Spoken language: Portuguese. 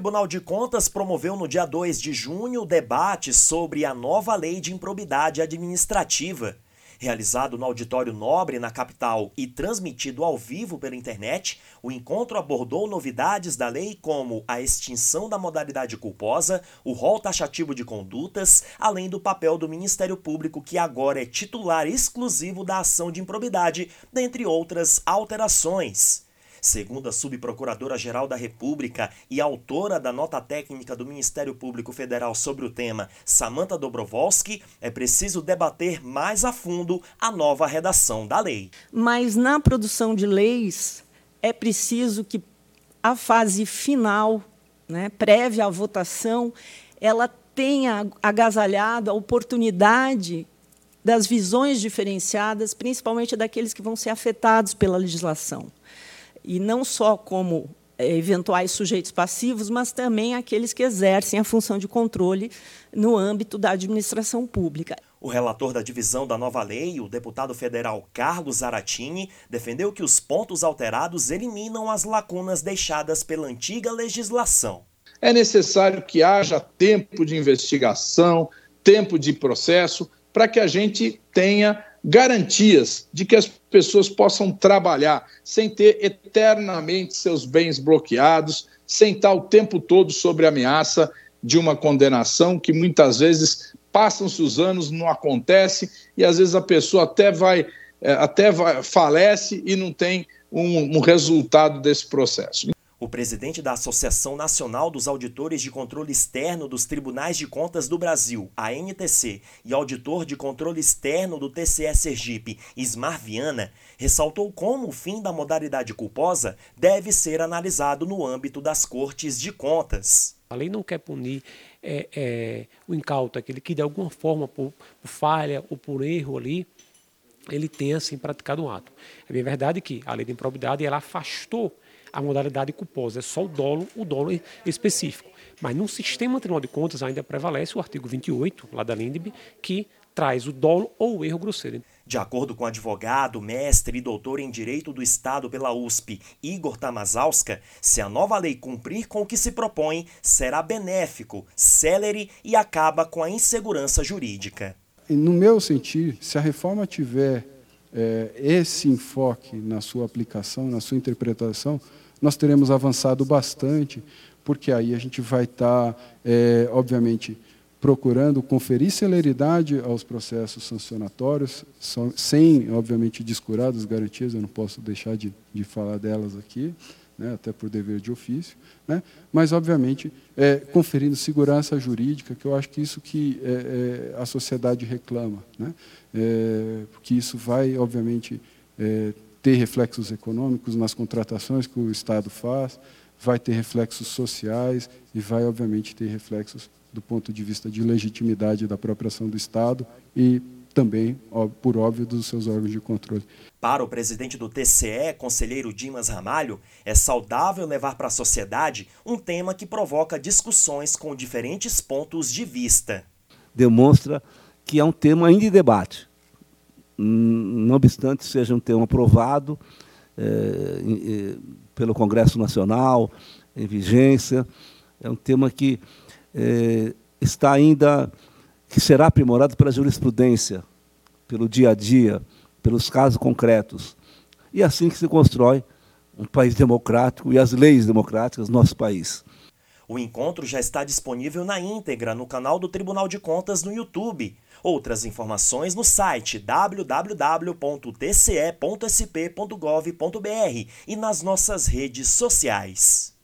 Tribunal de Contas promoveu no dia 2 de junho o debate sobre a nova lei de improbidade administrativa. Realizado no Auditório Nobre, na capital, e transmitido ao vivo pela internet, o encontro abordou novidades da lei como a extinção da modalidade culposa, o rol taxativo de condutas, além do papel do Ministério Público, que agora é titular exclusivo da ação de improbidade, dentre outras alterações. Segundo a subprocuradora-geral da República e autora da nota técnica do Ministério Público Federal sobre o tema, Samantha Dobrovolsky, é preciso debater mais a fundo a nova redação da lei. Mas na produção de leis é preciso que a fase final, né, prévia à votação, ela tenha agasalhado a oportunidade das visões diferenciadas, principalmente daqueles que vão ser afetados pela legislação e não só como é, eventuais sujeitos passivos, mas também aqueles que exercem a função de controle no âmbito da administração pública. O relator da divisão da nova lei, o deputado federal Carlos Zaratini, defendeu que os pontos alterados eliminam as lacunas deixadas pela antiga legislação. É necessário que haja tempo de investigação, tempo de processo, para que a gente tenha garantias de que as pessoas possam trabalhar sem ter eternamente seus bens bloqueados, sem estar o tempo todo sobre ameaça de uma condenação que muitas vezes passam-se os anos, não acontece e às vezes a pessoa até vai eh, até vai, falece e não tem um, um resultado desse processo. O presidente da Associação Nacional dos Auditores de Controle Externo dos Tribunais de Contas do Brasil, a NTC, e auditor de controle externo do TCE Sergipe, Ismar Viana, ressaltou como o fim da modalidade culposa deve ser analisado no âmbito das cortes de contas. A lei não quer punir é, é, o incauto, aquele que de alguma forma, por, por falha ou por erro ali, ele tenha assim praticado um ato. É bem verdade que a lei de improbidade ela afastou a modalidade culposa, é só o dolo, o dolo específico. Mas no sistema Tribunal de Contas ainda prevalece o artigo 28, lá da LINDB, que traz o dolo ou o erro grosseiro. De acordo com o advogado, mestre e doutor em Direito do Estado pela USP, Igor Tamazalska, se a nova lei cumprir com o que se propõe, será benéfico, célere e acaba com a insegurança jurídica. No meu sentir, se a reforma tiver é, esse enfoque na sua aplicação, na sua interpretação, nós teremos avançado bastante, porque aí a gente vai estar, tá, é, obviamente, procurando conferir celeridade aos processos sancionatórios, sem, obviamente, descurar das garantias, eu não posso deixar de, de falar delas aqui, né, até por dever de ofício, né, mas, obviamente, é, conferindo segurança jurídica, que eu acho que isso que é, é, a sociedade reclama, né, é, porque isso vai, obviamente, é, ter reflexos econômicos nas contratações que o Estado faz, vai ter reflexos sociais e vai, obviamente, ter reflexos do ponto de vista de legitimidade da própria ação do Estado e também, por óbvio, dos seus órgãos de controle. Para o presidente do TCE, conselheiro Dimas Ramalho, é saudável levar para a sociedade um tema que provoca discussões com diferentes pontos de vista. Demonstra que é um tema ainda em debate não obstante seja um tema aprovado é, pelo Congresso Nacional, em vigência, é um tema que é, está ainda, que será aprimorado pela jurisprudência, pelo dia a dia, pelos casos concretos. E é assim que se constrói um país democrático e as leis democráticas do nosso país. O encontro já está disponível na íntegra no canal do Tribunal de Contas no YouTube. Outras informações no site www.tce.sp.gov.br e nas nossas redes sociais.